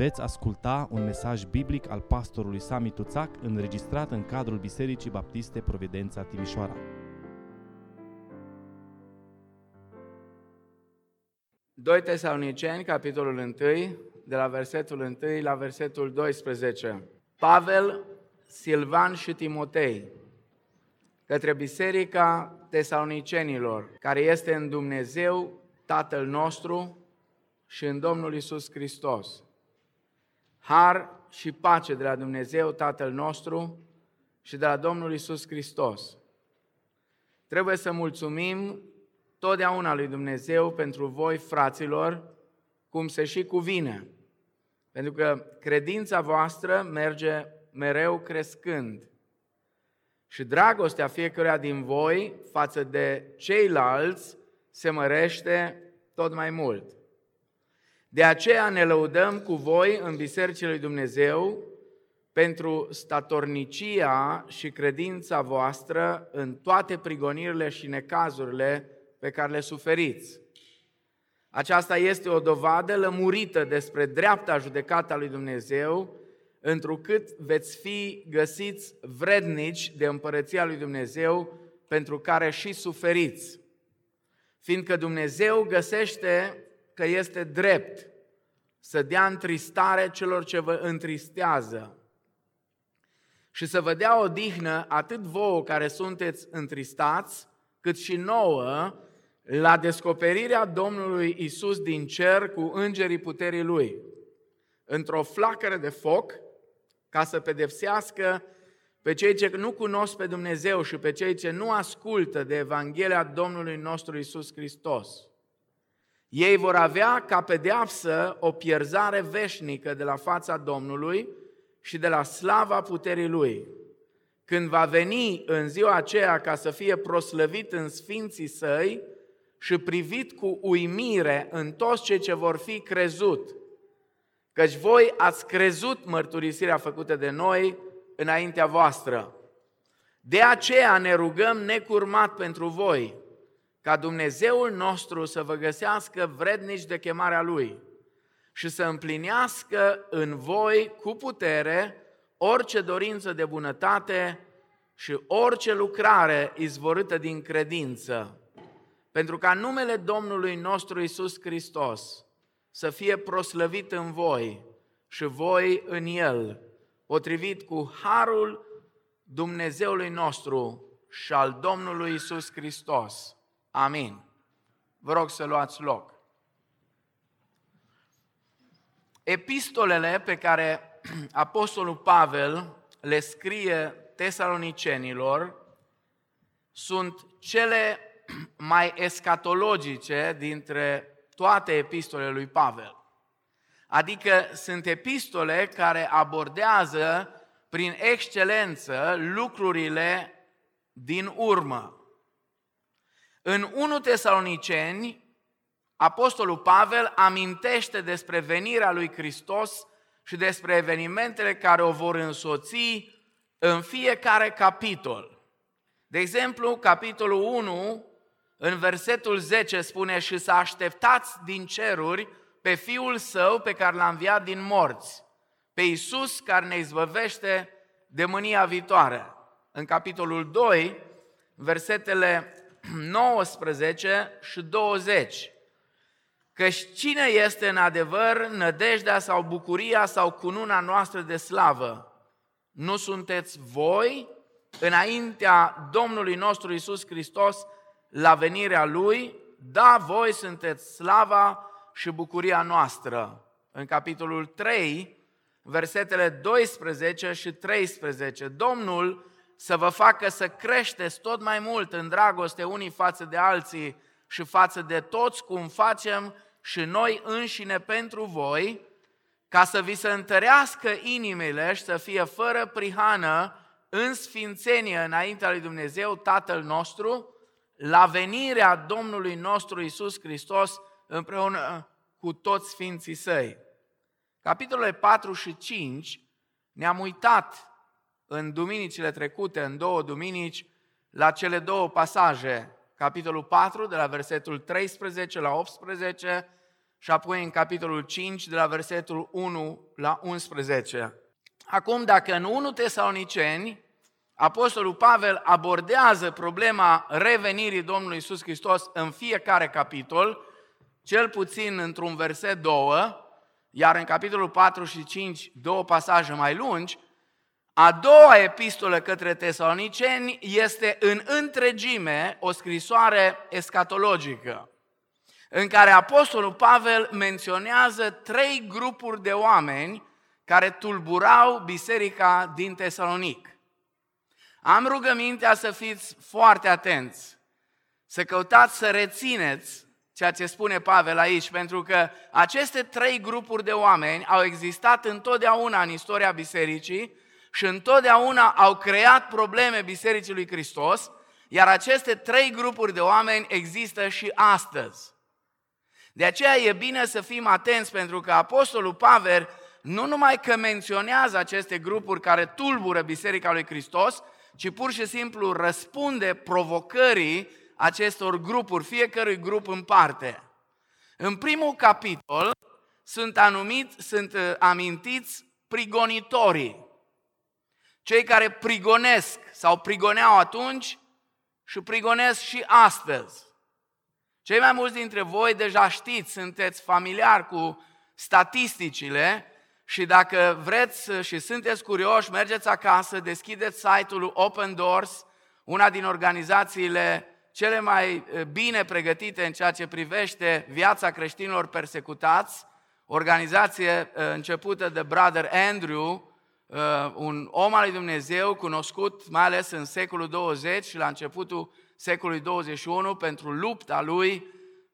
Veți asculta un mesaj biblic al pastorului Sami Tuțac înregistrat în cadrul Bisericii Baptiste Providența Timișoara. Doi Tesaloniceni, capitolul 1, de la versetul 1 la versetul 12. Pavel, Silvan și Timotei, către Biserica Tesalonicenilor, care este în Dumnezeu, Tatăl nostru și în Domnul Isus Hristos. Har și pace de la Dumnezeu, Tatăl nostru și de la Domnul Isus Hristos. Trebuie să mulțumim totdeauna lui Dumnezeu pentru voi, fraților, cum se și cuvine. Pentru că credința voastră merge mereu crescând. Și dragostea fiecăruia din voi față de ceilalți se mărește tot mai mult. De aceea ne lăudăm cu voi în Bisericile lui Dumnezeu pentru statornicia și credința voastră în toate prigonirile și necazurile pe care le suferiți. Aceasta este o dovadă lămurită despre dreapta judecată a lui Dumnezeu, întrucât veți fi găsiți vrednici de împărăția lui Dumnezeu pentru care și suferiți. Fiindcă Dumnezeu găsește că este drept să dea întristare celor ce vă întristează și să vă dea odihnă atât vouă care sunteți întristați, cât și nouă la descoperirea Domnului Isus din cer cu îngerii puterii Lui, într-o flacără de foc, ca să pedepsească pe cei ce nu cunosc pe Dumnezeu și pe cei ce nu ascultă de Evanghelia Domnului nostru Isus Hristos. Ei vor avea ca pedeapsă o pierzare veșnică de la fața Domnului și de la slava puterii Lui. Când va veni în ziua aceea ca să fie proslăvit în sfinții săi și privit cu uimire în toți cei ce vor fi crezut, căci voi ați crezut mărturisirea făcută de noi înaintea voastră. De aceea ne rugăm necurmat pentru voi, ca Dumnezeul nostru să vă găsească vrednici de chemarea Lui și să împlinească în voi cu putere orice dorință de bunătate și orice lucrare izvorâtă din credință, pentru ca numele Domnului nostru Isus Hristos să fie proslăvit în voi și voi în El, potrivit cu harul Dumnezeului nostru și al Domnului Isus Hristos. Amin. Vă rog să luați loc. Epistolele pe care Apostolul Pavel le scrie tesalonicenilor sunt cele mai escatologice dintre toate epistolele lui Pavel. Adică sunt epistole care abordează prin excelență lucrurile din urmă. În 1 Tesaloniceni, Apostolul Pavel amintește despre venirea lui Hristos și despre evenimentele care o vor însoți în fiecare capitol. De exemplu, capitolul 1, în versetul 10 spune și să așteptați din ceruri pe Fiul Său pe care l-a înviat din morți, pe Iisus care ne izbăvește de mânia viitoare. În capitolul 2, versetele 19 și 20. Căci cine este în adevăr nădejdea sau bucuria sau cununa noastră de slavă? Nu sunteți voi înaintea Domnului nostru Isus Hristos la venirea Lui? Da, voi sunteți slava și bucuria noastră. În capitolul 3, versetele 12 și 13, Domnul să vă facă să creșteți tot mai mult în dragoste unii față de alții și față de toți cum facem și noi înșine pentru voi, ca să vi se întărească inimile și să fie fără prihană în sfințenie înaintea lui Dumnezeu, Tatăl nostru, la venirea Domnului nostru Isus Hristos împreună cu toți sfinții săi. Capitolele 4 și 5 ne-am uitat în duminicile trecute, în două duminici, la cele două pasaje, capitolul 4, de la versetul 13 la 18 și apoi în capitolul 5, de la versetul 1 la 11. Acum, dacă în 1 Tesaloniceni, Apostolul Pavel abordează problema revenirii Domnului Isus Hristos în fiecare capitol, cel puțin într-un verset două, iar în capitolul 4 și 5 două pasaje mai lungi, a doua epistolă către tesaloniceni este în întregime o scrisoare escatologică, în care Apostolul Pavel menționează trei grupuri de oameni care tulburau biserica din Tesalonic. Am rugămintea să fiți foarte atenți, să căutați să rețineți ceea ce spune Pavel aici, pentru că aceste trei grupuri de oameni au existat întotdeauna în istoria bisericii și întotdeauna au creat probleme Bisericii lui Hristos, iar aceste trei grupuri de oameni există și astăzi. De aceea e bine să fim atenți, pentru că Apostolul Pavel nu numai că menționează aceste grupuri care tulbură Biserica lui Hristos, ci pur și simplu răspunde provocării acestor grupuri, fiecărui grup în parte. În primul capitol sunt, anumit, sunt uh, amintiți prigonitorii, cei care prigonesc sau prigoneau atunci și prigonesc și astăzi. Cei mai mulți dintre voi deja știți, sunteți familiari cu statisticile și dacă vreți și sunteți curioși, mergeți acasă, deschideți site-ul Open Doors, una din organizațiile cele mai eh, bine pregătite în ceea ce privește viața creștinilor persecutați, organizație eh, începută de Brother Andrew, eh, un om al lui Dumnezeu cunoscut mai ales în secolul 20 și la începutul secolului 21 pentru lupta lui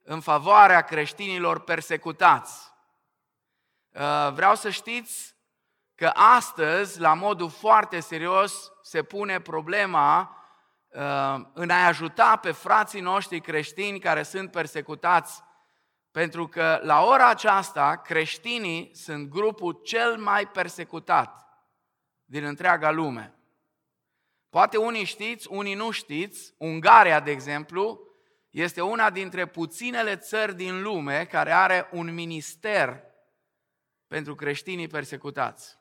în favoarea creștinilor persecutați. Vreau să știți că astăzi, la modul foarte serios, se pune problema Uh, în a ajuta pe frații noștri creștini care sunt persecutați, pentru că la ora aceasta creștinii sunt grupul cel mai persecutat din întreaga lume. Poate unii știți, unii nu știți, Ungaria, de exemplu, este una dintre puținele țări din lume care are un minister pentru creștinii persecutați.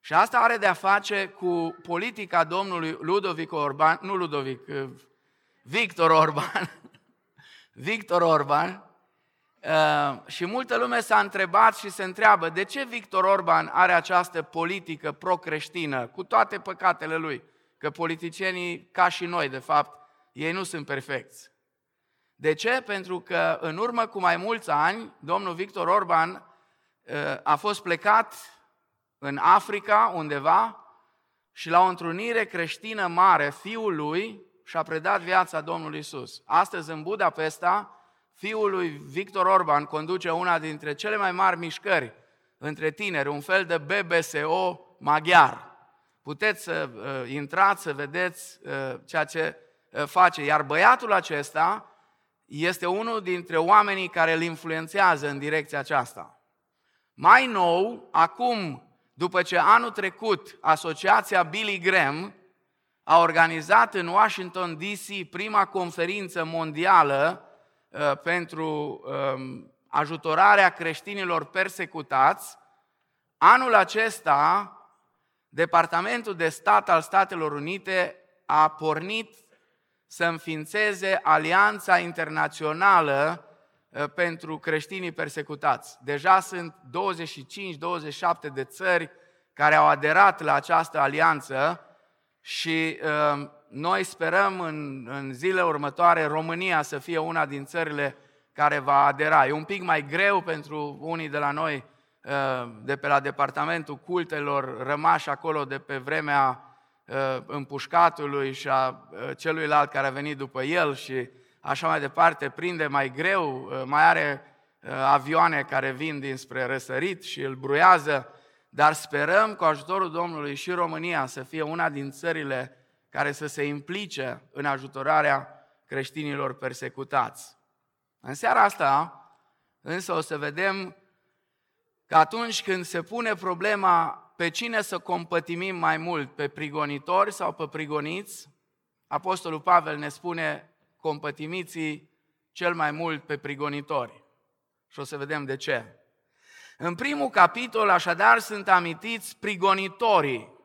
Și asta are de-a face cu politica domnului Ludovic Orban, nu Ludovic, uh, Victor Orban, Victor Orban, uh, și multă lume s-a întrebat și se întreabă de ce Victor Orban are această politică pro-creștină, cu toate păcatele lui, că politicienii, ca și noi, de fapt, ei nu sunt perfecți. De ce? Pentru că în urmă cu mai mulți ani, domnul Victor Orban uh, a fost plecat în Africa undeva și la o întrunire creștină mare, fiul lui și-a predat viața Domnului Isus. Astăzi în Budapesta, fiul lui Victor Orban conduce una dintre cele mai mari mișcări între tineri, un fel de BBSO maghiar. Puteți să uh, intrați să vedeți uh, ceea ce uh, face. Iar băiatul acesta este unul dintre oamenii care îl influențează în direcția aceasta. Mai nou, acum după ce anul trecut Asociația Billy Graham a organizat în Washington DC prima conferință mondială uh, pentru uh, ajutorarea creștinilor persecutați, anul acesta Departamentul de Stat al Statelor Unite a pornit să înființeze Alianța Internațională Uh, pentru creștinii persecutați. Deja sunt 25-27 de țări care au aderat la această alianță și uh, noi sperăm în, în zilele următoare România să fie una din țările care va adera. E un pic mai greu pentru unii de la noi uh, de pe la departamentul cultelor rămași acolo de pe vremea împușcatului și a celuilalt care a venit după el și așa mai departe, prinde mai greu, uh, mai are uh, avioane care vin dinspre răsărit și îl bruiază, dar sperăm cu ajutorul Domnului și România să fie una din țările care să se implice în ajutorarea creștinilor persecutați. În seara asta, însă, o să vedem că atunci când se pune problema pe cine să compătimim mai mult, pe prigonitori sau pe prigoniți, Apostolul Pavel ne spune compătimiții cel mai mult pe prigonitori. Și o să vedem de ce. În primul capitol, așadar, sunt amintiți prigonitorii.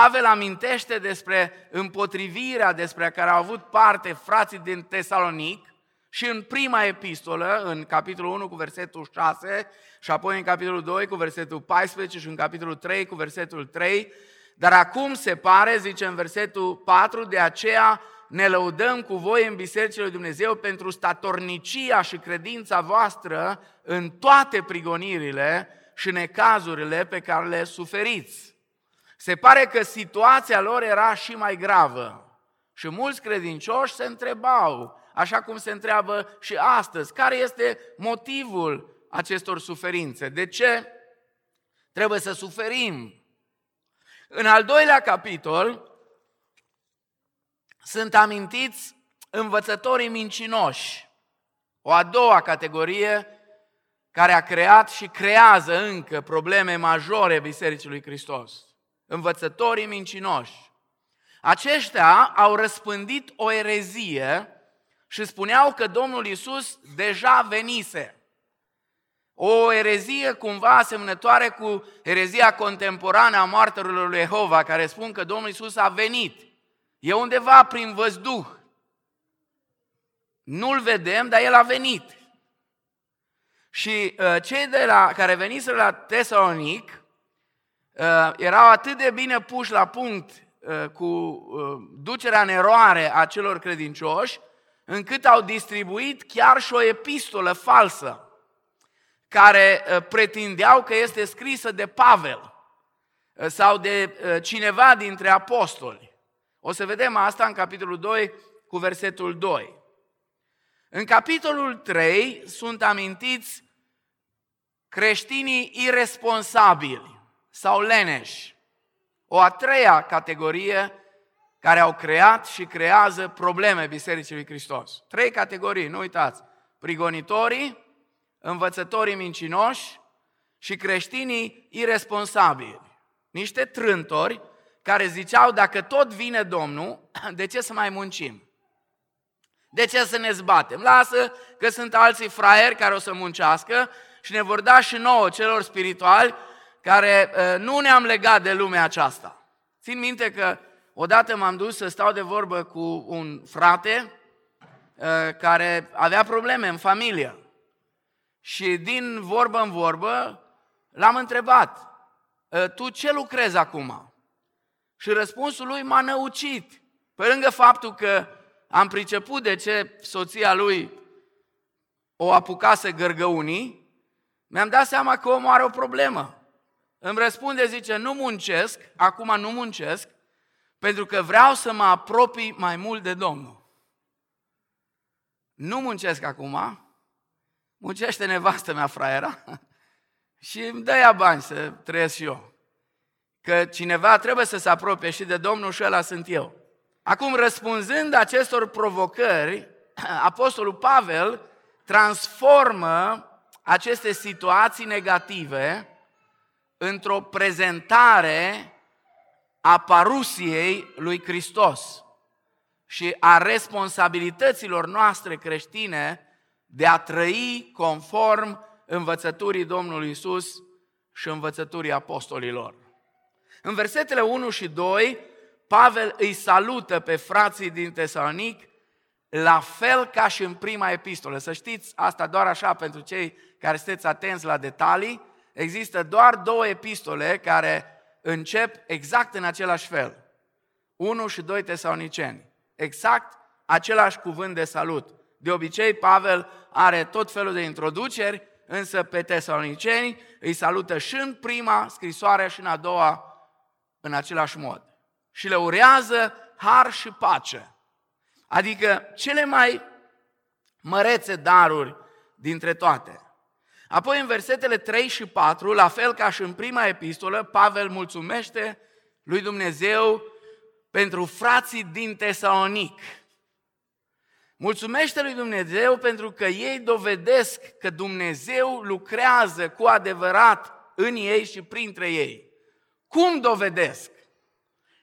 Pavel amintește despre împotrivirea despre care au avut parte frații din Tesalonic și în prima epistolă, în capitolul 1 cu versetul 6 și apoi în capitolul 2 cu versetul 14 și în capitolul 3 cu versetul 3, dar acum se pare, zice în versetul 4, de aceea ne lăudăm cu voi în Bisericile lui Dumnezeu pentru statornicia și credința voastră în toate prigonirile și necazurile pe care le suferiți. Se pare că situația lor era și mai gravă. Și mulți credincioși se întrebau, așa cum se întreabă și astăzi, care este motivul acestor suferințe? De ce trebuie să suferim? În al doilea capitol sunt amintiți învățătorii mincinoși, o a doua categorie care a creat și creează încă probleme majore Bisericii lui Hristos. Învățătorii mincinoși. Aceștia au răspândit o erezie și spuneau că Domnul Isus deja venise. O erezie cumva asemănătoare cu erezia contemporană a martorilor lui Jehova, care spun că Domnul Isus a venit. E undeva prin văzduh. Nu-l vedem, dar el a venit. Și uh, cei de la, care veniseră la Tesalonic uh, erau atât de bine puși la punct uh, cu uh, ducerea în eroare a celor credincioși, încât au distribuit chiar și o epistolă falsă, care uh, pretindeau că este scrisă de Pavel uh, sau de uh, cineva dintre apostoli. O să vedem asta în capitolul 2 cu versetul 2. În capitolul 3 sunt amintiți creștinii irresponsabili sau leneși. O a treia categorie care au creat și creează probleme Bisericii lui Hristos. Trei categorii, nu uitați. Prigonitorii, învățătorii mincinoși și creștinii irresponsabili. Niște trântori care ziceau, dacă tot vine Domnul, de ce să mai muncim? De ce să ne zbatem? Lasă că sunt alții fraieri care o să muncească și ne vor da și nouă, celor spirituali, care uh, nu ne-am legat de lumea aceasta. Țin minte că odată m-am dus să stau de vorbă cu un frate uh, care avea probleme în familie. Și din vorbă în vorbă l-am întrebat, uh, tu ce lucrezi acum? Și răspunsul lui m-a năucit. Pe lângă faptul că am priceput de ce soția lui o apucase gărgăunii, mi-am dat seama că omul are o problemă. Îmi răspunde, zice, nu muncesc, acum nu muncesc, pentru că vreau să mă apropii mai mult de Domnul. Nu muncesc acum, muncește nevastă mea, fraiera, și îmi dă ea bani să trăiesc și eu că cineva trebuie să se apropie și de Domnul și ăla sunt eu. Acum, răspunzând acestor provocări, Apostolul Pavel transformă aceste situații negative într-o prezentare a parusiei lui Hristos și a responsabilităților noastre creștine de a trăi conform învățăturii Domnului Isus și învățăturii apostolilor. În versetele 1 și 2, Pavel îi salută pe frații din Tesalonic la fel ca și în prima epistolă. Să știți asta doar așa pentru cei care sunteți atenți la detalii. Există doar două epistole care încep exact în același fel. 1 și 2 tesaloniceni. Exact același cuvânt de salut. De obicei, Pavel are tot felul de introduceri, însă pe tesaloniceni îi salută și în prima scrisoare și în a doua în același mod. Și le urează har și pace. Adică cele mai mărețe daruri dintre toate. Apoi în versetele 3 și 4, la fel ca și în prima epistolă, Pavel mulțumește lui Dumnezeu pentru frații din Tesalonic. Mulțumește lui Dumnezeu pentru că ei dovedesc că Dumnezeu lucrează cu adevărat în ei și printre ei. Cum dovedesc?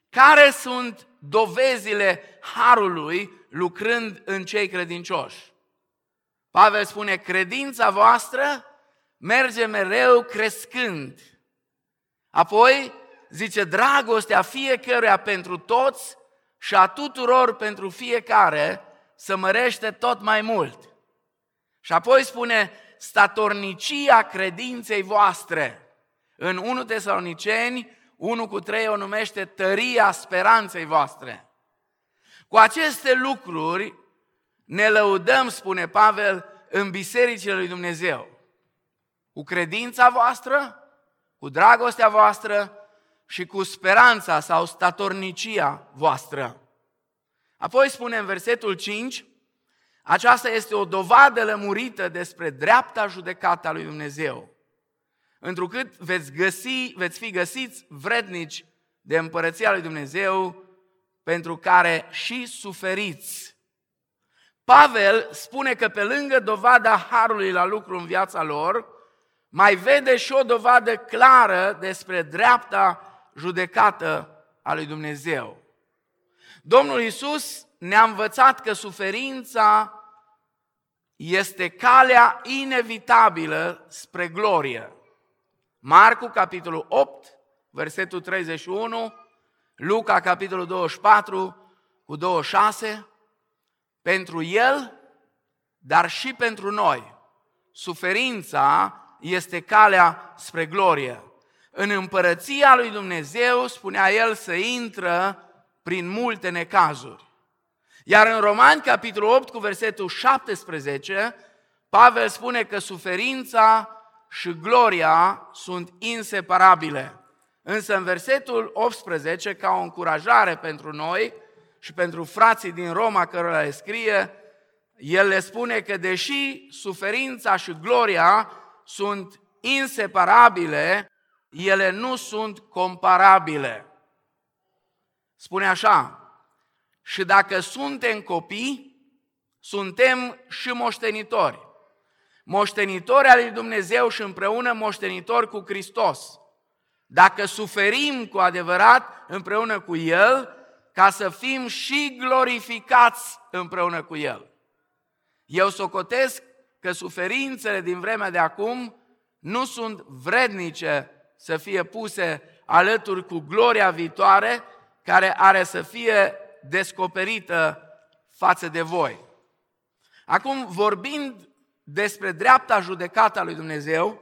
Care sunt dovezile harului lucrând în cei credincioși? Pavel spune, credința voastră merge mereu crescând. Apoi zice, dragostea fiecăruia pentru toți și a tuturor pentru fiecare să mărește tot mai mult. Și apoi spune, statornicia credinței voastre. În 1 Tesaloniceni, 1 cu 3 o numește tăria speranței voastre. Cu aceste lucruri ne lăudăm, spune Pavel, în bisericile lui Dumnezeu. Cu credința voastră, cu dragostea voastră și cu speranța sau statornicia voastră. Apoi spune în versetul 5, aceasta este o dovadă lămurită despre dreapta judecată a lui Dumnezeu. Întrucât veți, găsi, veți fi găsiți vrednici de împărăția lui Dumnezeu, pentru care și suferiți. Pavel spune că pe lângă dovada harului la lucru în viața lor, mai vede și o dovadă clară despre dreapta judecată a lui Dumnezeu. Domnul Isus ne-a învățat că suferința este calea inevitabilă spre glorie. Marcu, capitolul 8, versetul 31, Luca, capitolul 24, cu 26, pentru el, dar și pentru noi. Suferința este calea spre glorie. În împărăția lui Dumnezeu, spunea el, să intră prin multe necazuri. Iar în Romani, capitolul 8, cu versetul 17, Pavel spune că suferința și gloria sunt inseparabile. Însă în versetul 18, ca o încurajare pentru noi și pentru frații din Roma cărora le scrie, el le spune că deși suferința și gloria sunt inseparabile, ele nu sunt comparabile. Spune așa, și dacă suntem copii, suntem și moștenitori. Moștenitori al lui Dumnezeu și împreună moștenitori cu Hristos. Dacă suferim cu adevărat împreună cu El, ca să fim și glorificați împreună cu El. Eu socotesc că suferințele din vremea de acum nu sunt vrednice să fie puse alături cu gloria viitoare care are să fie descoperită față de voi. Acum, vorbind despre dreapta judecată a lui Dumnezeu,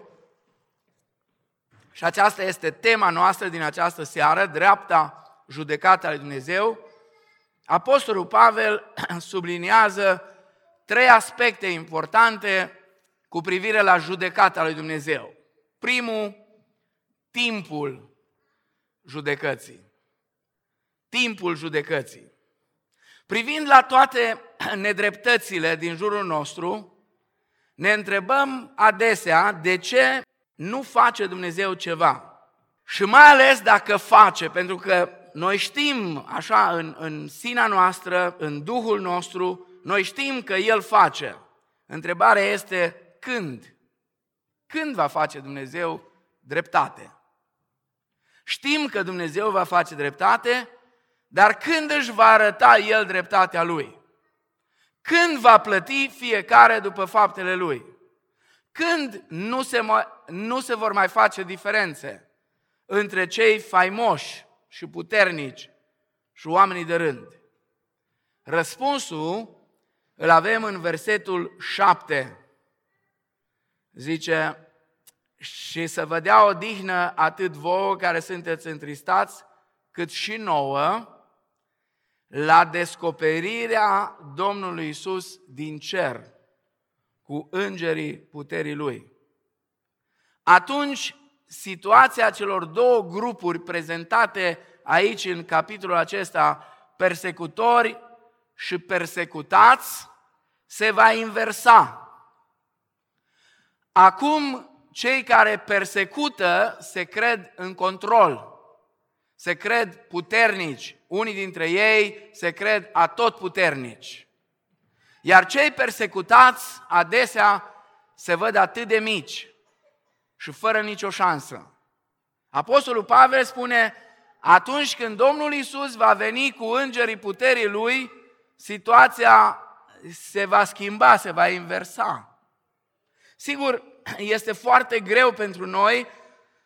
și aceasta este tema noastră din această seară, dreapta judecată a lui Dumnezeu, Apostolul Pavel subliniază trei aspecte importante cu privire la judecata lui Dumnezeu. Primul, timpul judecății. Timpul judecății. Privind la toate nedreptățile din jurul nostru, ne întrebăm adesea de ce nu face Dumnezeu ceva. Și mai ales dacă face, pentru că noi știm așa în, în sinea noastră, în Duhul nostru, noi știm că El face. Întrebarea este când? Când va face Dumnezeu dreptate? Știm că Dumnezeu va face dreptate, dar când își va arăta El dreptatea Lui? Când va plăti fiecare după faptele Lui? Când nu se, nu se vor mai face diferențe între cei faimoși și puternici și oamenii de rând? Răspunsul îl avem în versetul 7. Zice, și să vă dea o dihnă atât vouă care sunteți întristați, cât și nouă, la descoperirea Domnului Isus din cer cu îngerii puterii Lui. Atunci, situația celor două grupuri prezentate aici în capitolul acesta, persecutori și persecutați, se va inversa. Acum, cei care persecută se cred în control, se cred puternici, unii dintre ei se cred atotputernici. Iar cei persecutați adesea se văd atât de mici și fără nicio șansă. Apostolul Pavel spune, atunci când Domnul Isus va veni cu îngerii puterii Lui, situația se va schimba, se va inversa. Sigur, este foarte greu pentru noi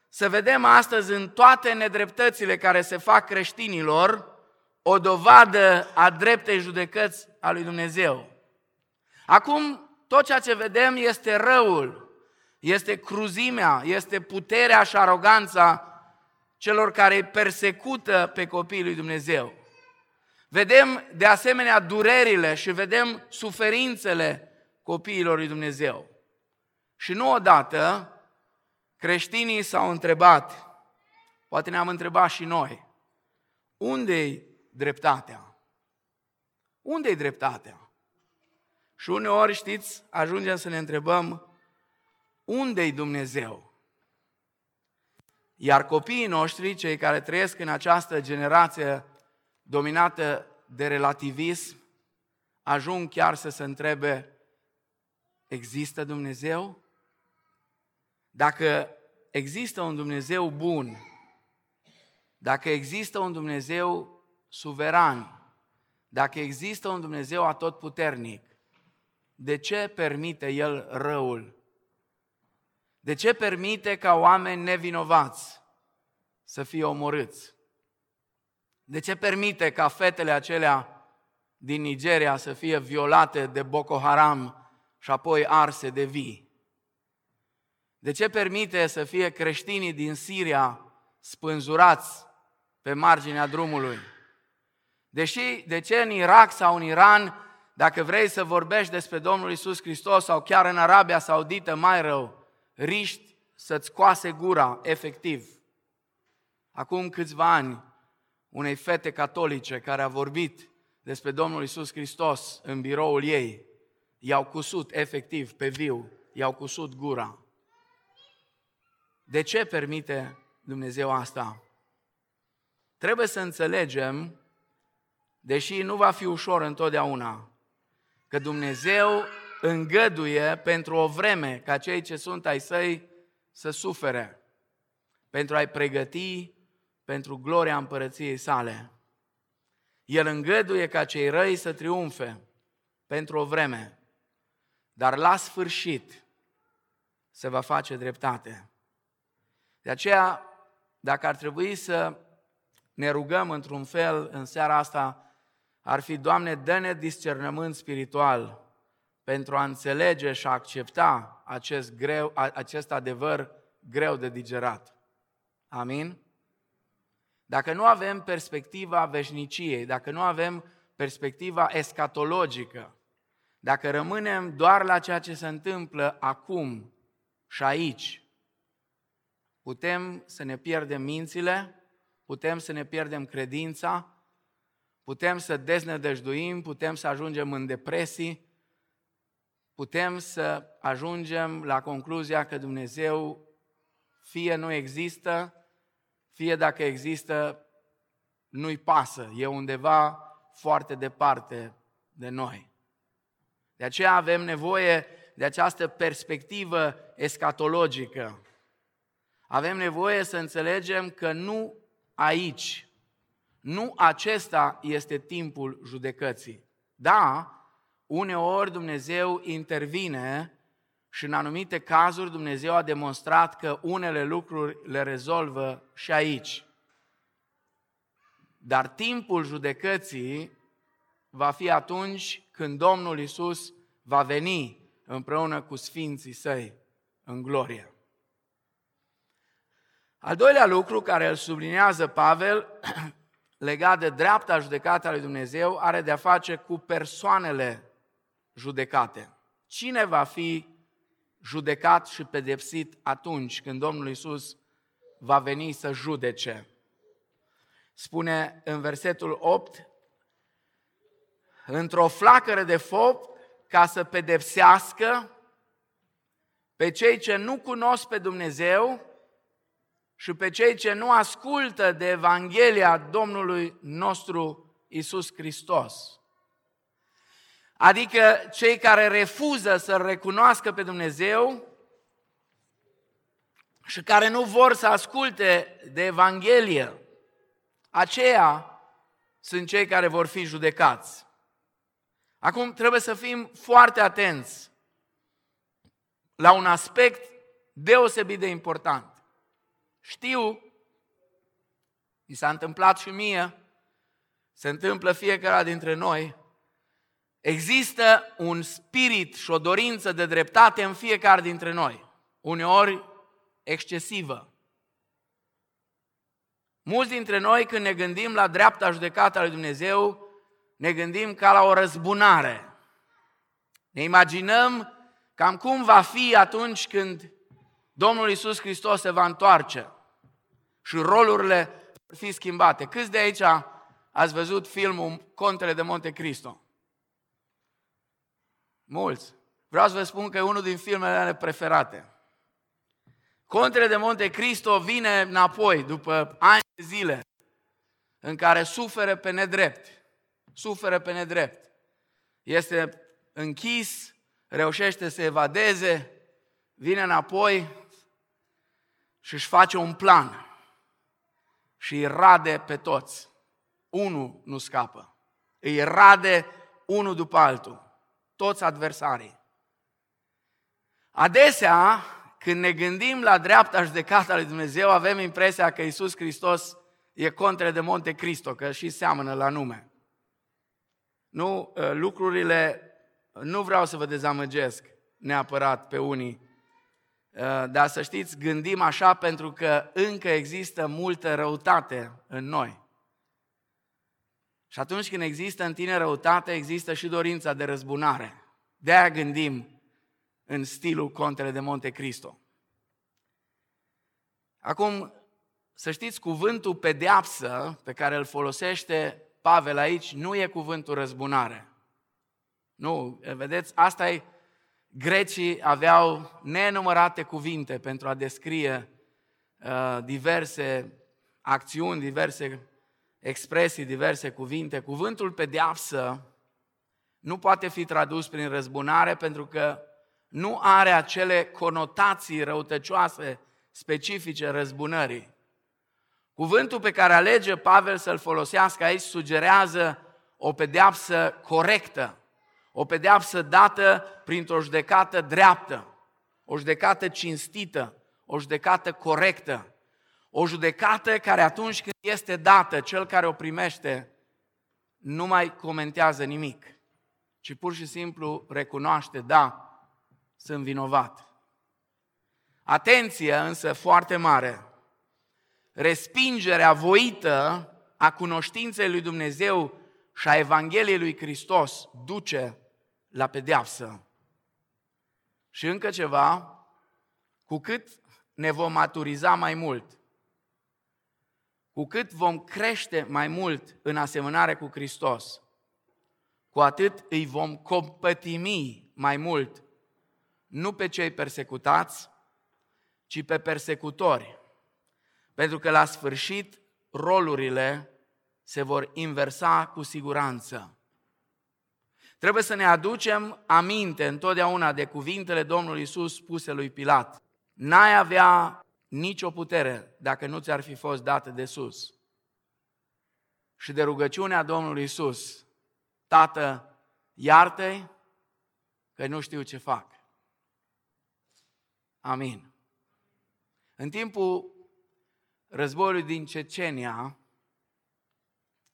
să vedem astăzi în toate nedreptățile care se fac creștinilor o dovadă a dreptei judecăți a lui Dumnezeu. Acum, tot ceea ce vedem este răul, este cruzimea, este puterea și aroganța celor care îi persecută pe copiii lui Dumnezeu. Vedem de asemenea durerile și vedem suferințele copiilor lui Dumnezeu. Și nu odată creștinii s-au întrebat, poate ne-am întrebat și noi, unde-i dreptatea? Unde-i dreptatea? Și uneori, știți, ajungem să ne întrebăm, unde-i Dumnezeu? Iar copiii noștri, cei care trăiesc în această generație dominată de relativism, ajung chiar să se întrebe, există Dumnezeu? Dacă există un Dumnezeu bun, dacă există un Dumnezeu suveran, dacă există un Dumnezeu atotputernic, de ce permite El răul? De ce permite ca oameni nevinovați să fie omorâți? De ce permite ca fetele acelea din Nigeria să fie violate de Boko Haram și apoi arse de vii? De ce permite să fie creștinii din Siria spânzurați pe marginea drumului? Deși, de ce în Irak sau în Iran, dacă vrei să vorbești despre Domnul Isus Hristos sau chiar în Arabia Saudită, mai rău, riști să-ți coase gura, efectiv. Acum câțiva ani, unei fete catolice care a vorbit despre Domnul Isus Hristos în biroul ei, i-au cusut efectiv pe viu, i-au cusut gura. De ce permite Dumnezeu asta? Trebuie să înțelegem, deși nu va fi ușor întotdeauna, că Dumnezeu îngăduie pentru o vreme ca cei ce sunt ai săi să sufere, pentru a-i pregăti pentru gloria împărăției sale. El îngăduie ca cei răi să triumfe pentru o vreme, dar la sfârșit se va face dreptate. De aceea, dacă ar trebui să ne rugăm într-un fel în seara asta, ar fi, Doamne, dă-ne discernământ spiritual pentru a înțelege și a accepta acest, greu, acest adevăr greu de digerat. Amin? Dacă nu avem perspectiva veșniciei, dacă nu avem perspectiva escatologică, dacă rămânem doar la ceea ce se întâmplă acum și aici, putem să ne pierdem mințile, putem să ne pierdem credința, putem să deznădăjduim, putem să ajungem în depresii, putem să ajungem la concluzia că Dumnezeu fie nu există, fie dacă există, nu-i pasă, e undeva foarte departe de noi. De aceea avem nevoie de această perspectivă escatologică. Avem nevoie să înțelegem că nu aici, nu acesta este timpul judecății. Da, uneori Dumnezeu intervine și în anumite cazuri Dumnezeu a demonstrat că unele lucruri le rezolvă și aici. Dar timpul judecății va fi atunci când Domnul Isus va veni împreună cu sfinții săi în glorie. Al doilea lucru care îl sublinează Pavel, legat de dreapta judecată a lui Dumnezeu, are de-a face cu persoanele judecate. Cine va fi judecat și pedepsit atunci când Domnul Isus va veni să judece? Spune în versetul 8, într-o flacără de foc ca să pedepsească pe cei ce nu cunosc pe Dumnezeu și pe cei ce nu ascultă de Evanghelia Domnului nostru Isus Hristos. Adică cei care refuză să recunoască pe Dumnezeu și care nu vor să asculte de Evanghelie, aceia sunt cei care vor fi judecați. Acum trebuie să fim foarte atenți la un aspect deosebit de important. Știu, mi s-a întâmplat și mie, se întâmplă fiecare dintre noi, există un spirit și o dorință de dreptate în fiecare dintre noi, uneori excesivă. Mulți dintre noi, când ne gândim la dreapta judecată a lui Dumnezeu, ne gândim ca la o răzbunare. Ne imaginăm cam cum va fi atunci când Domnul Isus Hristos se va întoarce și rolurile vor fi schimbate. Câți de aici ați văzut filmul Contele de Monte Cristo? Mulți. Vreau să vă spun că e unul din filmele mele preferate. Contele de Monte Cristo vine înapoi după ani de zile în care suferă pe nedrept. Suferă pe nedrept. Este închis, reușește să evadeze, vine înapoi și își face un plan și îi rade pe toți. Unul nu scapă. Îi rade unul după altul. Toți adversarii. Adesea, când ne gândim la dreapta judecată a lui Dumnezeu, avem impresia că Isus Hristos e contre de Monte Cristo, că și seamănă la nume. Nu, ă, lucrurile, nu vreau să vă dezamăgesc neapărat pe unii, ă, dar să știți, gândim așa pentru că încă există multă răutate în noi. Și atunci când există în tine răutate, există și dorința de răzbunare. De-aia gândim în stilul Contele de Monte Cristo. Acum, să știți, cuvântul pedeapsă pe care îl folosește Pavel aici nu e cuvântul răzbunare. Nu, vedeți, asta e, grecii aveau nenumărate cuvinte pentru a descrie uh, diverse acțiuni, diverse expresii, diverse cuvinte. Cuvântul pedeapsă nu poate fi tradus prin răzbunare pentru că nu are acele conotații răutăcioase specifice răzbunării. Cuvântul pe care alege Pavel să-l folosească aici sugerează o pedeapsă corectă, o pedeapsă dată printr-o judecată dreaptă, o judecată cinstită, o judecată corectă, o judecată care atunci când este dată, cel care o primește nu mai comentează nimic, ci pur și simplu recunoaște, da, sunt vinovat. Atenție însă foarte mare. Respingerea voită a cunoștinței lui Dumnezeu și a Evangheliei lui Hristos duce la pedeapsă. Și încă ceva, cu cât ne vom maturiza mai mult, cu cât vom crește mai mult în asemănare cu Hristos, cu atât îi vom compătimi mai mult nu pe cei persecutați, ci pe persecutori. Pentru că la sfârșit rolurile se vor inversa cu siguranță. Trebuie să ne aducem aminte întotdeauna de cuvintele Domnului Isus spuse lui Pilat. N-ai avea nicio putere dacă nu ți-ar fi fost dată de sus. Și de rugăciunea Domnului Isus, Tată, iartă că nu știu ce fac. Amin. În timpul războiului din Cecenia,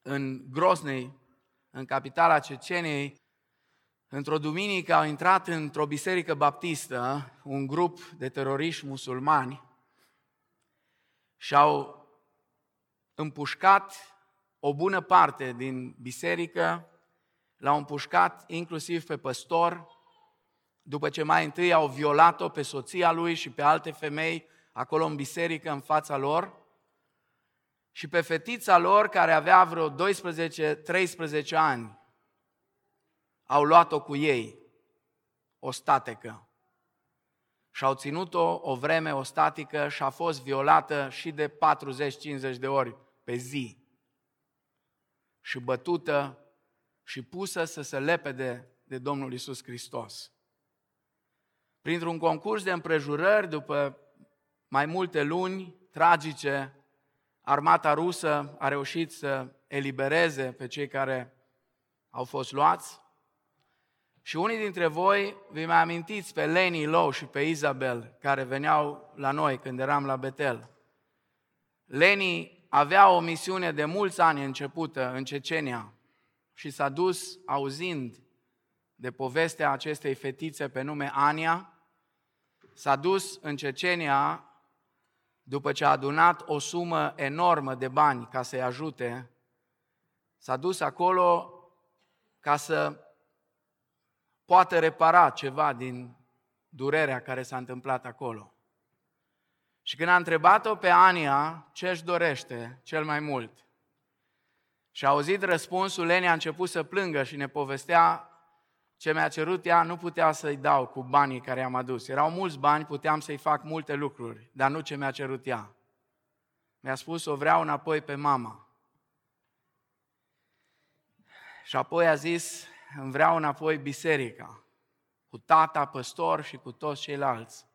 în Grosnei, în capitala Ceceniei, într-o duminică au intrat într-o biserică baptistă un grup de teroriști musulmani și au împușcat o bună parte din biserică, l-au împușcat inclusiv pe păstor, după ce mai întâi au violat-o pe soția lui și pe alte femei acolo în biserică, în fața lor, și pe fetița lor, care avea vreo 12-13 ani, au luat-o cu ei, o statecă. Și au ținut-o o vreme o statică și a fost violată și de 40-50 de ori pe zi. Și bătută și pusă să se lepede de Domnul Isus Hristos. Printr-un concurs de împrejurări, după mai multe luni tragice, armata rusă a reușit să elibereze pe cei care au fost luați Și unii dintre voi vi mai amintiți pe Leni Low și pe Isabel, care veneau la noi când eram la Betel. Leni avea o misiune de mulți ani începută în Cecenia și s-a dus auzind de povestea acestei fetițe pe nume Ania, s-a dus în Cecenia după ce a adunat o sumă enormă de bani ca să-i ajute, s-a dus acolo ca să poată repara ceva din durerea care s-a întâmplat acolo. Și când a întrebat-o pe Ania ce își dorește cel mai mult, și a auzit răspunsul, Leni a început să plângă și ne povestea ce mi-a cerut ea, nu putea să-i dau cu banii care am adus. Erau mulți bani, puteam să-i fac multe lucruri, dar nu ce mi-a cerut ea. Mi-a spus, o vreau înapoi pe mama. Și apoi a zis, îmi vreau înapoi biserica, cu tata, păstor și cu toți ceilalți.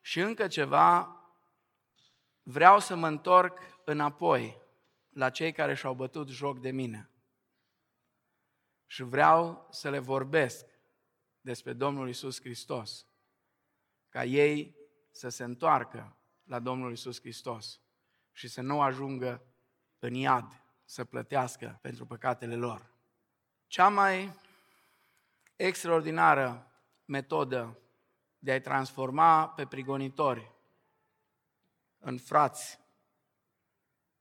Și încă ceva, vreau să mă întorc înapoi la cei care și-au bătut joc de mine. Și vreau să le vorbesc despre Domnul Isus Hristos, ca ei să se întoarcă la Domnul Isus Hristos și să nu ajungă în iad să plătească pentru păcatele lor. Cea mai extraordinară metodă de a-i transforma pe prigonitori în frați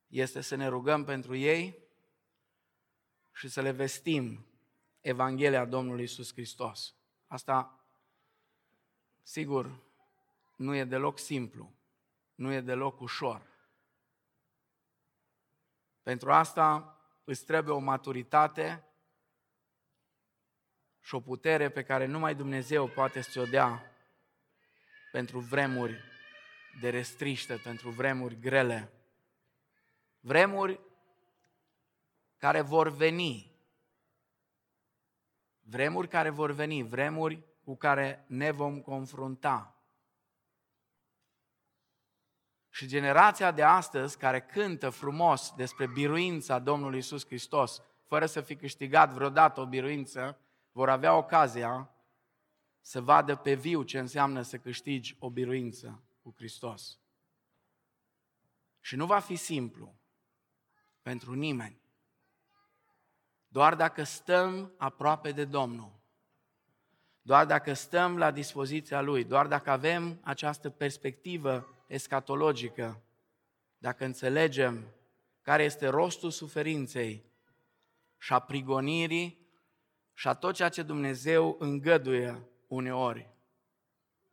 este să ne rugăm pentru ei și să le vestim Evanghelia Domnului Isus Hristos. Asta, sigur, nu e deloc simplu, nu e deloc ușor. Pentru asta îți trebuie o maturitate și o putere pe care numai Dumnezeu poate să ți-o dea pentru vremuri de restriște, pentru vremuri grele. Vremuri care vor veni. Vremuri care vor veni, vremuri cu care ne vom confrunta. Și generația de astăzi care cântă frumos despre biruința Domnului Isus Hristos, fără să fi câștigat vreodată o biruință, vor avea ocazia să vadă pe viu ce înseamnă să câștigi o biruință cu Hristos. Și nu va fi simplu pentru nimeni. Doar dacă stăm aproape de Domnul, doar dacă stăm la dispoziția Lui, doar dacă avem această perspectivă escatologică, dacă înțelegem care este rostul suferinței și a prigonirii și a tot ceea ce Dumnezeu îngăduie uneori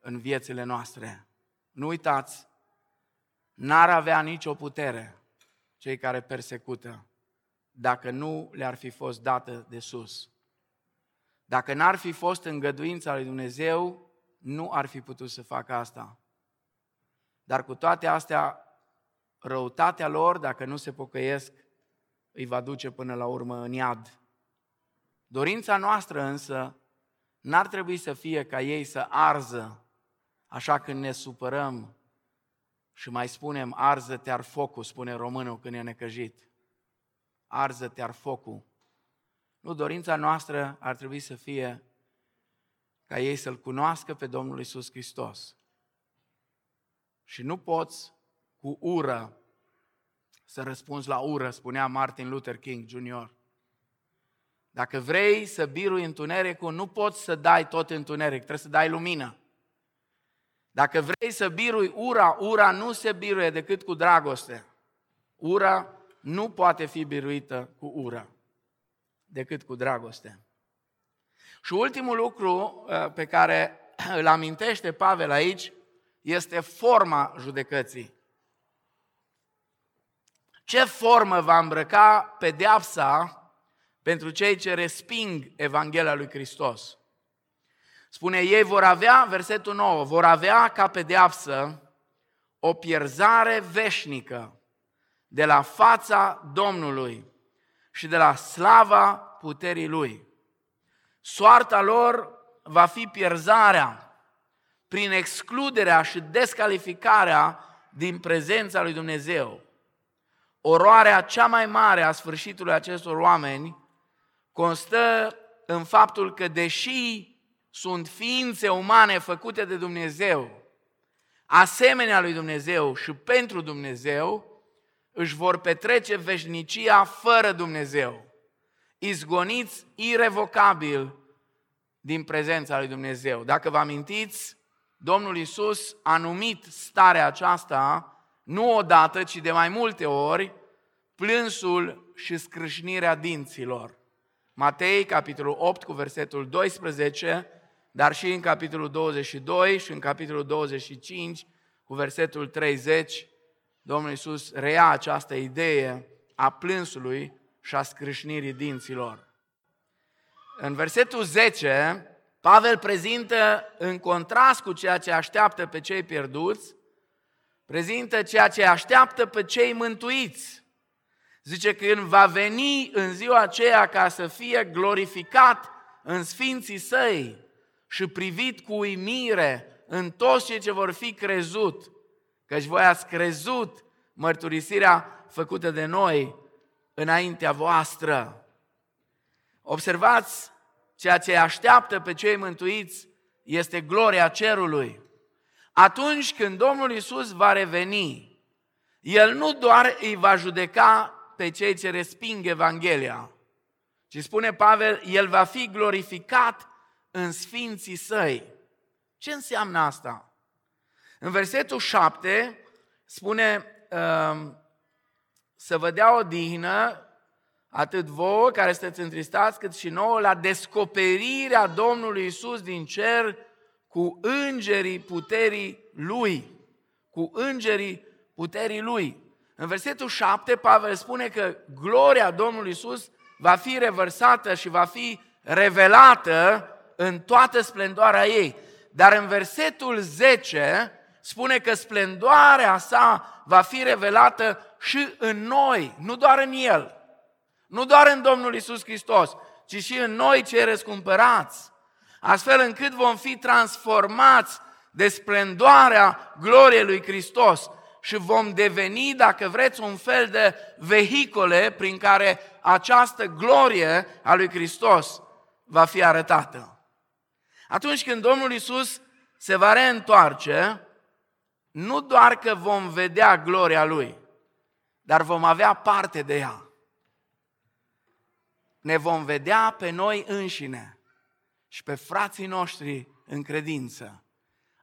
în viețile noastre. Nu uitați, n-ar avea nicio putere cei care persecută dacă nu le-ar fi fost dată de sus. Dacă n-ar fi fost îngăduința lui Dumnezeu, nu ar fi putut să facă asta. Dar cu toate astea, răutatea lor, dacă nu se pocăiesc, îi va duce până la urmă în iad. Dorința noastră însă n-ar trebui să fie ca ei să arză, așa când ne supărăm și mai spunem arză-te ar focul, spune românul când e necăjit. Arză-te ar focul. Nu, dorința noastră ar trebui să fie ca ei să-L cunoască pe Domnul Isus Hristos. Și nu poți cu ură să răspunzi la ură, spunea Martin Luther King Jr. Dacă vrei să birui întunericul, nu poți să dai tot întuneric, trebuie să dai lumină. Dacă vrei să birui ura, ura nu se biruie decât cu dragoste. Ura nu poate fi biruită cu ura, decât cu dragoste. Și ultimul lucru uh, pe care îl amintește Pavel aici este forma judecății. Ce formă va îmbrăca pedeapsa pentru cei ce resping Evanghelia lui Hristos? Spune, ei vor avea, versetul 9, vor avea ca pedeapsă o pierzare veșnică de la fața Domnului și de la slava puterii Lui. Soarta lor va fi pierzarea prin excluderea și descalificarea din prezența lui Dumnezeu. Oroarea cea mai mare a sfârșitului acestor oameni constă în faptul că deși sunt ființe umane făcute de Dumnezeu, asemenea lui Dumnezeu și pentru Dumnezeu, își vor petrece veșnicia fără Dumnezeu, izgoniți irevocabil din prezența lui Dumnezeu. Dacă vă amintiți, Domnul Isus a numit starea aceasta nu odată, ci de mai multe ori, plânsul și scrâșnirea dinților. Matei, capitolul 8, cu versetul 12, dar și în capitolul 22 și în capitolul 25, cu versetul 30, Domnul Iisus reia această idee a plânsului și a scrâșnirii dinților. În versetul 10, Pavel prezintă, în contrast cu ceea ce așteaptă pe cei pierduți, prezintă ceea ce așteaptă pe cei mântuiți. Zice că când va veni în ziua aceea ca să fie glorificat în sfinții săi și privit cu uimire în toți cei ce vor fi crezut, căci voi ați crezut mărturisirea făcută de noi înaintea voastră. Observați, ceea ce așteaptă pe cei mântuiți este gloria cerului. Atunci când Domnul Isus va reveni, El nu doar îi va judeca pe cei ce resping Evanghelia, ci spune Pavel, El va fi glorificat în sfinții săi. Ce înseamnă asta? În versetul 7 spune um, să vă dea o dihnă atât vouă care sunteți întristați, cât și nouă la descoperirea Domnului Isus din cer cu îngerii puterii Lui. Cu îngerii puterii Lui. În versetul 7, Pavel spune că gloria Domnului Isus va fi revărsată și va fi revelată în toată splendoarea ei. Dar în versetul 10 spune că splendoarea sa va fi revelată și în noi, nu doar în El. Nu doar în Domnul Isus Hristos, ci și în noi cei răscumpărați astfel încât vom fi transformați de splendoarea gloriei lui Hristos și vom deveni, dacă vreți, un fel de vehicole prin care această glorie a lui Hristos va fi arătată. Atunci când Domnul Isus se va reîntoarce, nu doar că vom vedea gloria Lui, dar vom avea parte de ea. Ne vom vedea pe noi înșine și pe frații noștri în credință,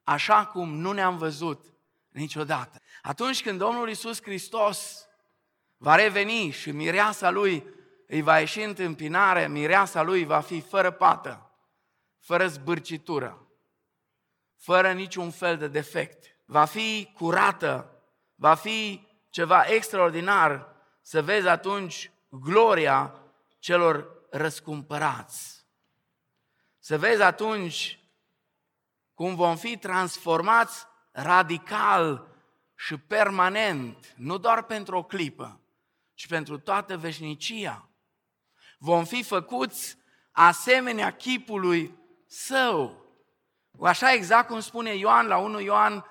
așa cum nu ne-am văzut niciodată. Atunci când Domnul Isus Hristos va reveni și mireasa Lui îi va ieși în întâmpinare, mireasa Lui va fi fără pată, fără zbârcitură, fără niciun fel de defect. Va fi curată, va fi ceva extraordinar să vezi atunci gloria celor răscumpărați. Să vezi atunci cum vom fi transformați radical și permanent, nu doar pentru o clipă, ci pentru toată veșnicia. Vom fi făcuți asemenea chipului său. Așa exact cum spune Ioan la 1 Ioan,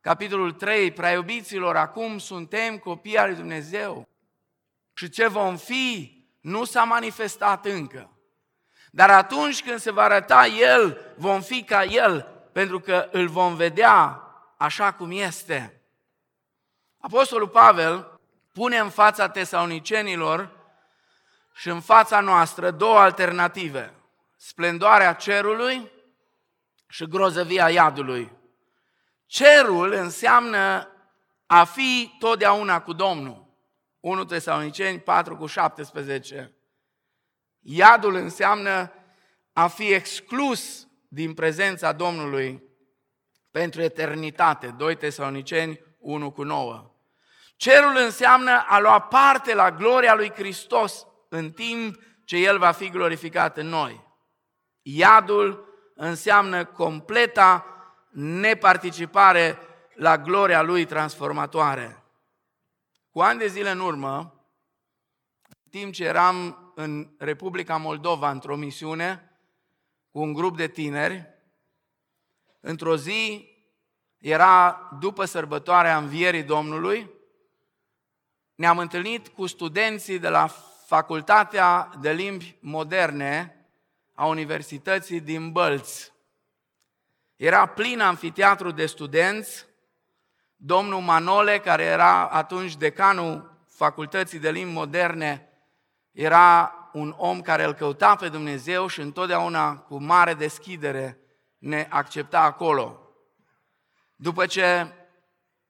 capitolul 3, prea iubiților, acum suntem copii al lui Dumnezeu. Și ce vom fi nu s-a manifestat încă. Dar atunci când se va arăta El, vom fi ca El, pentru că îl vom vedea așa cum este. Apostolul Pavel pune în fața tesaunicenilor și în fața noastră două alternative. Splendoarea cerului și grozăvia iadului. Cerul înseamnă a fi totdeauna cu Domnul. 1 Tesaloniceni 4 cu 17. Iadul înseamnă a fi exclus din prezența Domnului pentru eternitate. 2 Tesaloniceni 1 cu 9. Cerul înseamnă a lua parte la gloria lui Hristos în timp ce El va fi glorificat în noi. Iadul înseamnă completa neparticipare la gloria Lui transformatoare. Cu ani de zile în urmă, în timp ce eram în Republica Moldova într-o misiune cu un grup de tineri. Într-o zi era după sărbătoarea Învierii Domnului. Ne-am întâlnit cu studenții de la Facultatea de Limbi Moderne a Universității din Bălți. Era plin amfiteatru de studenți, domnul Manole, care era atunci decanul Facultății de Limbi Moderne, era un om care îl căuta pe Dumnezeu și întotdeauna cu mare deschidere ne accepta acolo. După ce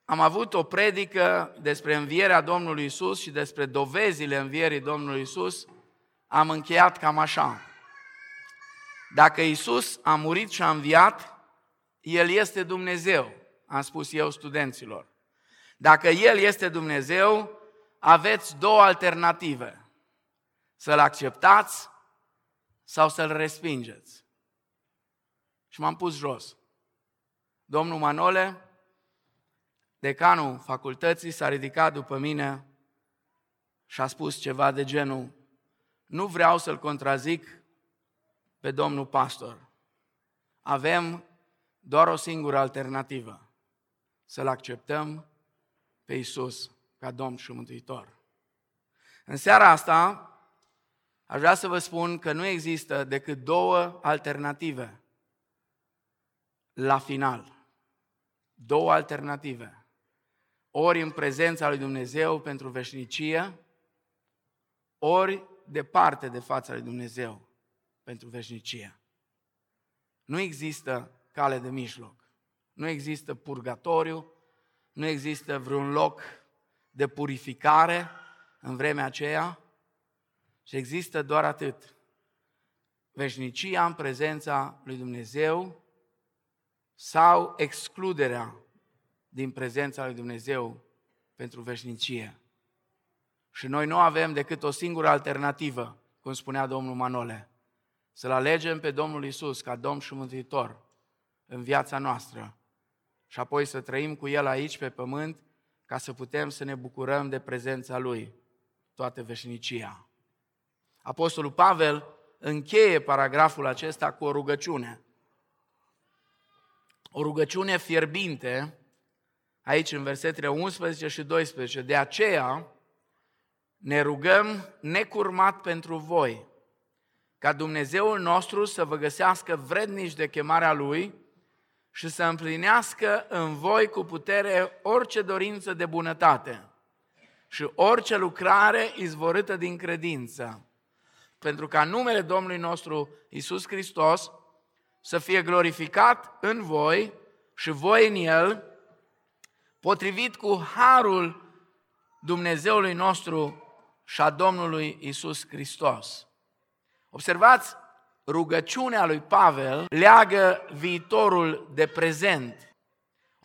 am avut o predică despre învierea Domnului Isus și despre dovezile învierii Domnului Isus, am încheiat cam așa. Dacă Isus a murit și a înviat, El este Dumnezeu, am spus eu studenților. Dacă El este Dumnezeu, aveți două alternative. Să-L acceptați sau să-L respingeți. Și m-am pus jos. Domnul Manole, decanul facultății, s-a ridicat după mine și a spus ceva de genul, nu vreau să-l contrazic pe domnul pastor. Avem doar o singură alternativă, să-L acceptăm pe Isus ca Domn și Mântuitor. În seara asta aș vrea să vă spun că nu există decât două alternative la final. Două alternative. Ori în prezența lui Dumnezeu pentru veșnicie, ori departe de fața lui Dumnezeu pentru veșnicie. Nu există cale de mijloc. Nu există purgatoriu, nu există vreun loc de purificare în vremea aceea și există doar atât. Veșnicia în prezența lui Dumnezeu sau excluderea din prezența lui Dumnezeu pentru veșnicie. Și noi nu avem decât o singură alternativă, cum spunea domnul Manole, să-L alegem pe Domnul Isus ca Domn și Mântuitor în viața noastră și apoi să trăim cu El aici pe pământ ca să putem să ne bucurăm de prezența Lui toată veșnicia. Apostolul Pavel încheie paragraful acesta cu o rugăciune. O rugăciune fierbinte, aici în versetele 11 și 12. De aceea ne rugăm necurmat pentru voi, ca Dumnezeul nostru să vă găsească vrednici de chemarea Lui și să împlinească în voi cu putere orice dorință de bunătate și orice lucrare izvorâtă din credință, pentru ca numele Domnului nostru Isus Hristos să fie glorificat în voi și voi în El, potrivit cu harul Dumnezeului nostru și a Domnului Isus Hristos. Observați, rugăciunea lui Pavel leagă viitorul de prezent,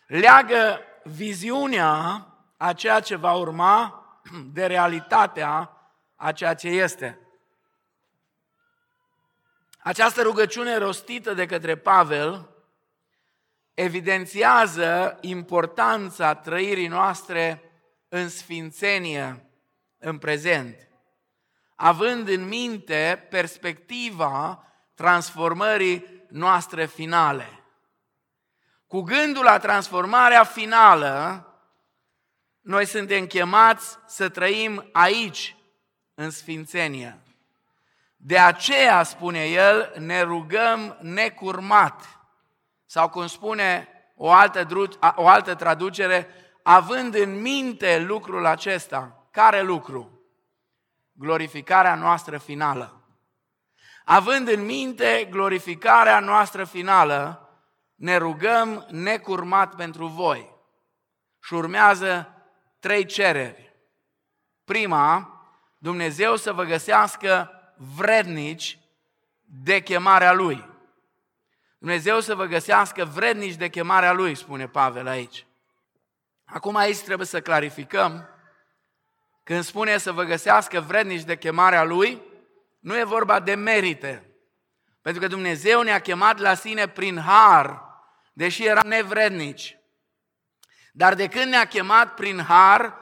leagă viziunea a ceea ce va urma de realitatea a ceea ce este. Această rugăciune rostită de către Pavel evidențiază importanța trăirii noastre în sfințenie în prezent, având în minte perspectiva transformării noastre finale. Cu gândul la transformarea finală, noi suntem chemați să trăim aici, în sfințenie. De aceea, spune el, ne rugăm necurmat. Sau cum spune o altă, o altă traducere, având în minte lucrul acesta. Care lucru? Glorificarea noastră finală. Având în minte glorificarea noastră finală, ne rugăm necurmat pentru voi. Și urmează trei cereri. Prima, Dumnezeu să vă găsească vrednici de chemarea Lui. Dumnezeu să vă găsească vrednici de chemarea Lui, spune Pavel aici. Acum aici trebuie să clarificăm, când spune să vă găsească vrednici de chemarea Lui, nu e vorba de merite. Pentru că Dumnezeu ne-a chemat la sine prin har, deși eram nevrednici. Dar de când ne-a chemat prin har,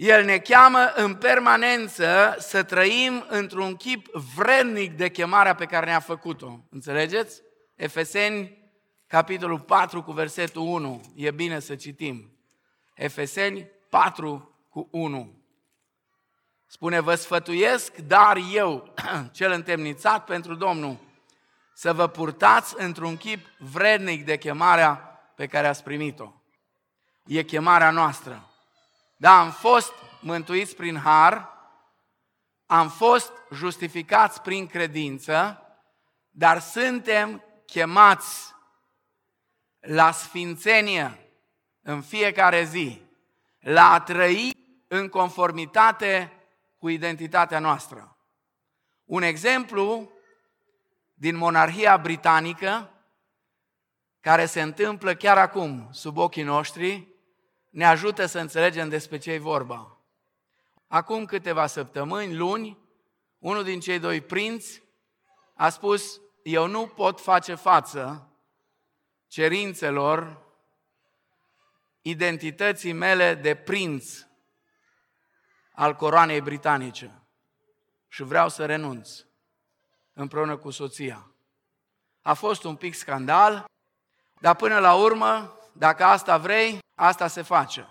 El ne cheamă în permanență să trăim într-un chip vrednic de chemarea pe care ne-a făcut-o. Înțelegeți? Efeseni, capitolul 4 cu versetul 1. E bine să citim. Efeseni 4 cu 1. Spune, vă sfătuiesc, dar eu, cel întemnițat pentru Domnul, să vă purtați într-un chip vrednic de chemarea pe care ați primit-o. E chemarea noastră. Da, am fost mântuiți prin har, am fost justificați prin credință, dar suntem chemați la sfințenie în fiecare zi, la a trăi în conformitate cu identitatea noastră. Un exemplu din monarhia britanică, care se întâmplă chiar acum sub ochii noștri, ne ajută să înțelegem despre ce e vorba. Acum câteva săptămâni, luni, unul din cei doi prinți a spus, eu nu pot face față cerințelor identității mele de prinț al coroanei britanice și vreau să renunț împreună cu soția. A fost un pic scandal, dar până la urmă, dacă asta vrei, asta se face.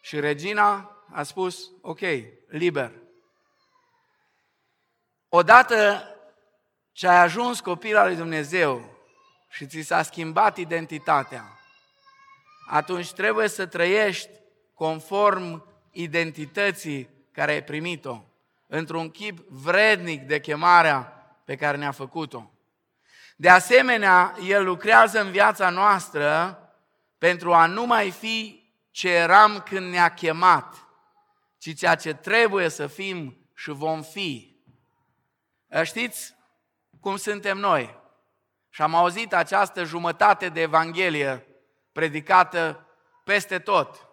Și regina a spus, ok, liber. Odată ce ai ajuns copil al lui Dumnezeu și ți s-a schimbat identitatea, atunci trebuie să trăiești conform identității care ai primit-o, într-un chip vrednic de chemarea pe care ne-a făcut-o. De asemenea, El lucrează în viața noastră pentru a nu mai fi ce eram când ne-a chemat, ci ceea ce trebuie să fim și vom fi. Știți cum suntem noi? Și am auzit această jumătate de Evanghelie predicată peste tot.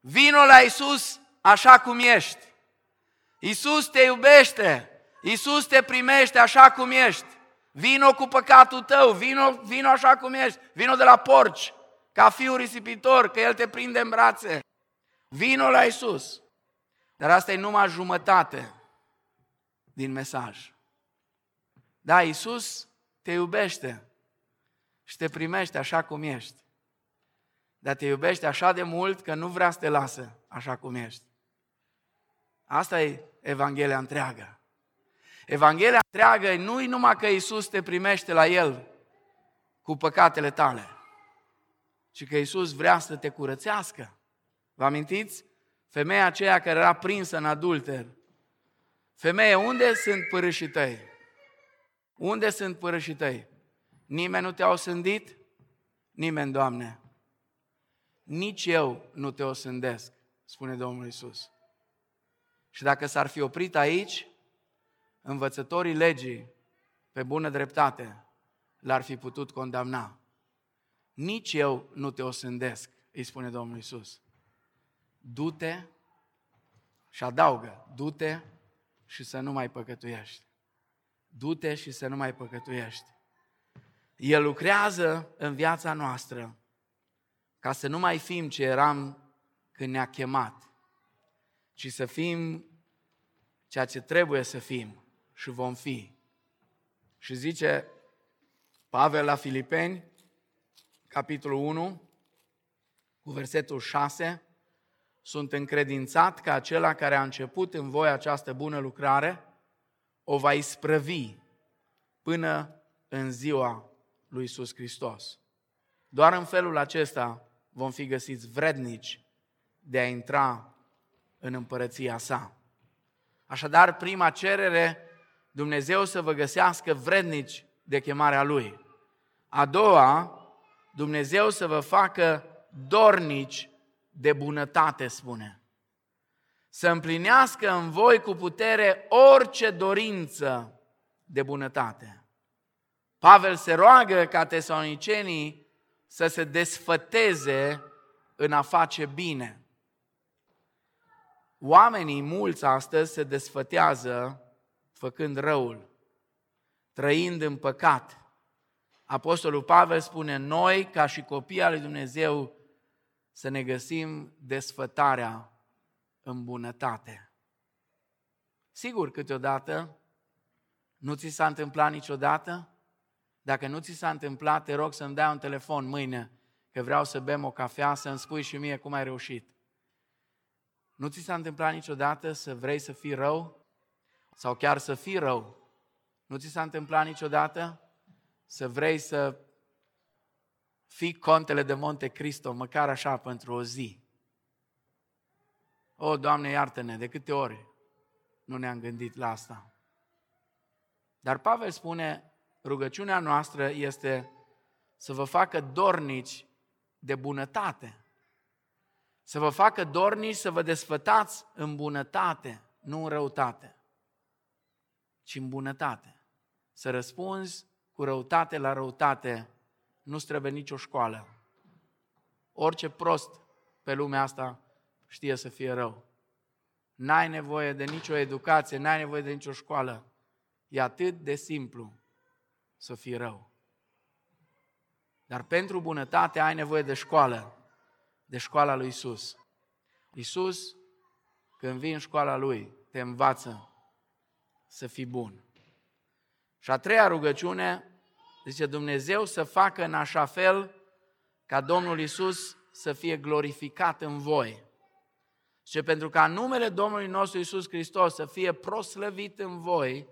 Vino la Isus așa cum ești. Isus te iubește. Isus te primește așa cum ești. Vino cu păcatul tău, vino, vino așa cum ești, vino de la porci, ca fiul risipitor, că El te prinde în brațe. Vino la Isus. Dar asta e numai jumătate din mesaj. Da, Isus te iubește și te primește așa cum ești. Dar te iubește așa de mult că nu vrea să te lasă așa cum ești. Asta e Evanghelia întreagă. Evanghelia întreagă nu e numai că Isus te primește la El cu păcatele tale, ci că Isus vrea să te curățească. Vă amintiți? Femeia aceea care era prinsă în adulter. Femeie, unde sunt părâșii tăi? Unde sunt părâșii tăi? Nimeni nu te-a osândit? Nimeni, Doamne. Nici eu nu te osândesc, spune Domnul Isus. Și dacă s-ar fi oprit aici, învățătorii legii, pe bună dreptate, l-ar fi putut condamna. Nici eu nu te osândesc, îi spune Domnul Isus. Du-te și adaugă, du-te și să nu mai păcătuiești. Du-te și să nu mai păcătuiești. El lucrează în viața noastră ca să nu mai fim ce eram când ne-a chemat, ci să fim ceea ce trebuie să fim și vom fi. Și zice Pavel la Filipeni, capitolul 1, cu versetul 6, sunt încredințat că acela care a început în voi această bună lucrare o va isprăvi până în ziua lui Isus Hristos. Doar în felul acesta vom fi găsiți vrednici de a intra în împărăția sa. Așadar, prima cerere, Dumnezeu să vă găsească vrednici de chemarea Lui. A doua, Dumnezeu să vă facă dornici de bunătate, spune. Să împlinească în voi cu putere orice dorință de bunătate. Pavel se roagă ca tesalonicenii să se desfăteze în a face bine. Oamenii mulți astăzi se desfătează făcând răul, trăind în păcat. Apostolul Pavel spune, noi, ca și copii al lui Dumnezeu, să ne găsim desfătarea în bunătate. Sigur, câteodată, nu ți s-a întâmplat niciodată? Dacă nu ți s-a întâmplat, te rog să-mi dai un telefon mâine, că vreau să bem o cafea, să-mi spui și mie cum ai reușit. Nu ți s-a întâmplat niciodată să vrei să fii rău? Sau chiar să fii rău? Nu ți s-a întâmplat niciodată să vrei să fii contele de Monte Cristo, măcar așa pentru o zi? O, Doamne, iartă-ne, de câte ori nu ne-am gândit la asta? Dar Pavel spune, rugăciunea noastră este să vă facă dornici de bunătate. Să vă facă dornici să vă desfătați în bunătate, nu în răutate, ci în bunătate. Să răspunzi cu răutate la răutate nu trebuie nicio școală. Orice prost pe lumea asta știe să fie rău. N-ai nevoie de nicio educație, n-ai nevoie de nicio școală. E atât de simplu să fii rău. Dar pentru bunătate ai nevoie de școală, de școala lui Isus. Isus, când vii în școala lui, te învață să fii bun. Și a treia rugăciune, zice Dumnezeu să facă în așa fel ca Domnul Isus să fie glorificat în voi. Și pentru ca numele Domnului nostru Isus Hristos să fie proslăvit în voi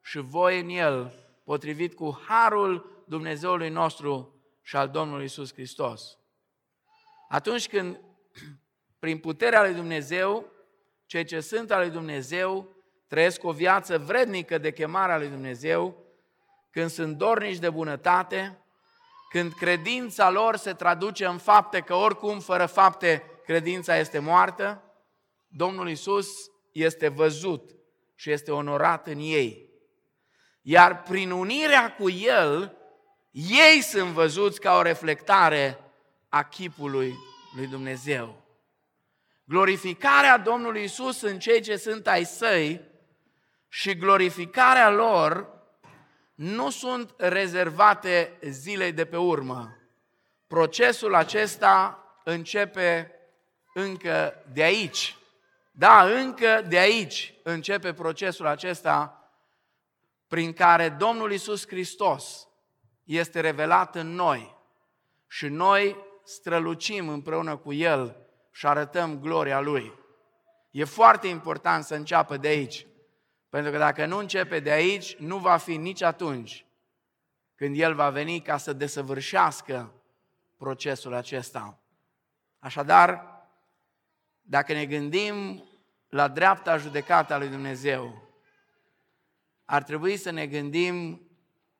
și voi în El, potrivit cu harul Dumnezeului nostru și al Domnului Isus Hristos. Atunci când, prin puterea lui Dumnezeu, cei ce sunt al lui Dumnezeu trăiesc o viață vrednică de chemarea lui Dumnezeu, când sunt dornici de bunătate, când credința lor se traduce în fapte, că oricum fără fapte credința este moartă, Domnul Isus este văzut și este onorat în ei. Iar prin unirea cu El, ei sunt văzuți ca o reflectare a chipului lui Dumnezeu. Glorificarea Domnului Isus în cei ce sunt ai săi și glorificarea lor nu sunt rezervate zilei de pe urmă. Procesul acesta începe încă de aici. Da, încă de aici începe procesul acesta prin care Domnul Isus Hristos este revelat în noi și noi strălucim împreună cu El și arătăm gloria Lui. E foarte important să înceapă de aici, pentru că dacă nu începe de aici, nu va fi nici atunci când El va veni ca să desăvârșească procesul acesta. Așadar, dacă ne gândim la dreapta judecată a lui Dumnezeu, ar trebui să ne gândim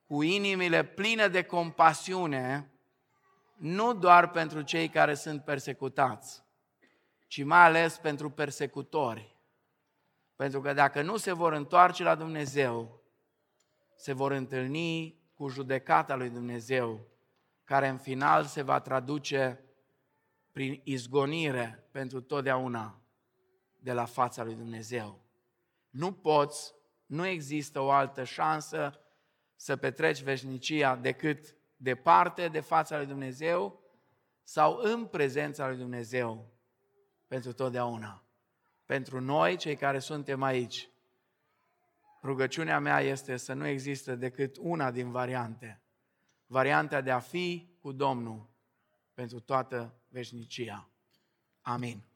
cu inimile pline de compasiune, nu doar pentru cei care sunt persecutați, ci mai ales pentru persecutori. Pentru că dacă nu se vor întoarce la Dumnezeu, se vor întâlni cu judecata lui Dumnezeu, care în final se va traduce prin izgonire pentru totdeauna de la fața lui Dumnezeu. Nu poți, nu există o altă șansă să petreci veșnicia decât departe de fața lui Dumnezeu sau în prezența lui Dumnezeu pentru totdeauna. Pentru noi, cei care suntem aici, rugăciunea mea este să nu există decât una din variante. Varianta de a fi cu Domnul pentru toată veșnicia. Amin.